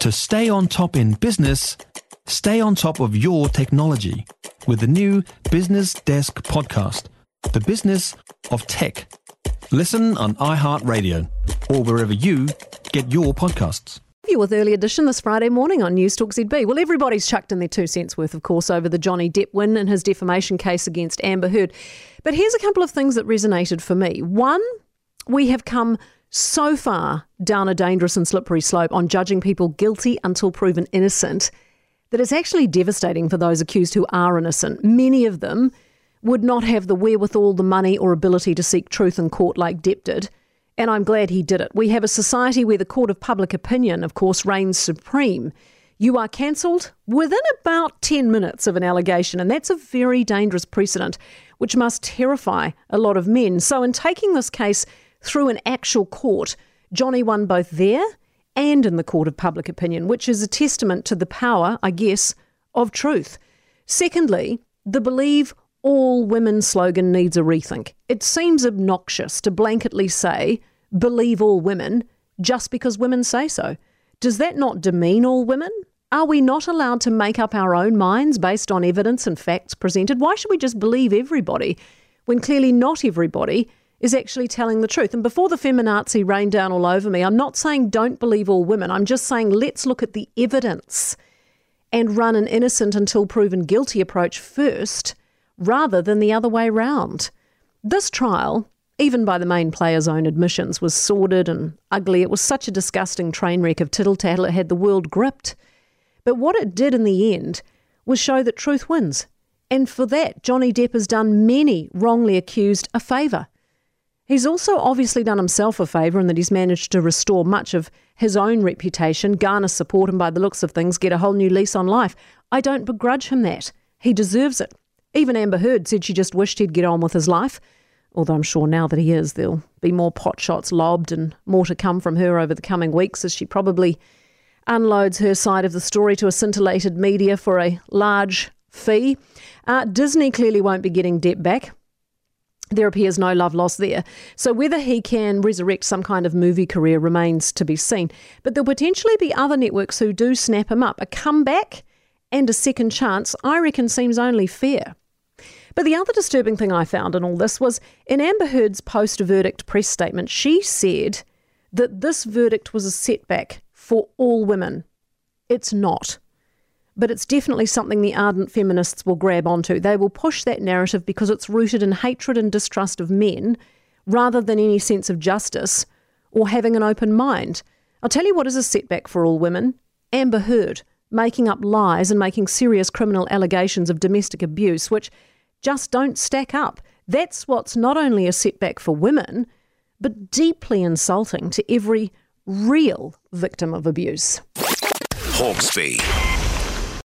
To stay on top in business, stay on top of your technology with the new Business Desk podcast, The Business of Tech. Listen on iHeartRadio or wherever you get your podcasts you with early edition this Friday morning on News Talk ZB. Well, everybody's chucked in their two cents worth, of course, over the Johnny Depp win and his defamation case against Amber Heard. But here's a couple of things that resonated for me. One, we have come so far down a dangerous and slippery slope on judging people guilty until proven innocent that it's actually devastating for those accused who are innocent. Many of them would not have the wherewithal, the money, or ability to seek truth in court like Depp did and I'm glad he did it. We have a society where the court of public opinion, of course, reigns supreme. You are cancelled within about 10 minutes of an allegation, and that's a very dangerous precedent, which must terrify a lot of men. So, in taking this case through an actual court, Johnny won both there and in the court of public opinion, which is a testament to the power, I guess, of truth. Secondly, the believe all women slogan needs a rethink. It seems obnoxious to blanketly say believe all women just because women say so. Does that not demean all women? Are we not allowed to make up our own minds based on evidence and facts presented? Why should we just believe everybody when clearly not everybody is actually telling the truth? And before the feminazi rain down all over me, I'm not saying don't believe all women. I'm just saying let's look at the evidence and run an innocent until proven guilty approach first rather than the other way round. This trial even by the main player's own admissions, was sordid and ugly. It was such a disgusting train wreck of tittle tattle, it had the world gripped. But what it did in the end was show that truth wins. And for that, Johnny Depp has done many wrongly accused a favour. He's also obviously done himself a favour in that he's managed to restore much of his own reputation, garner support, and by the looks of things, get a whole new lease on life. I don't begrudge him that. He deserves it. Even Amber Heard said she just wished he'd get on with his life although I'm sure now that he is, there'll be more pot shots lobbed and more to come from her over the coming weeks as she probably unloads her side of the story to a scintillated media for a large fee. Uh, Disney clearly won't be getting Depp back. There appears no love lost there. So, whether he can resurrect some kind of movie career remains to be seen. But there'll potentially be other networks who do snap him up. A comeback and a second chance, I reckon, seems only fair. But the other disturbing thing I found in all this was in Amber Heard's post verdict press statement, she said that this verdict was a setback for all women. It's not. But it's definitely something the ardent feminists will grab onto. They will push that narrative because it's rooted in hatred and distrust of men rather than any sense of justice or having an open mind. I'll tell you what is a setback for all women Amber Heard making up lies and making serious criminal allegations of domestic abuse, which just don't stack up. That's what's not only a setback for women, but deeply insulting to every real victim of abuse. Hawkesby.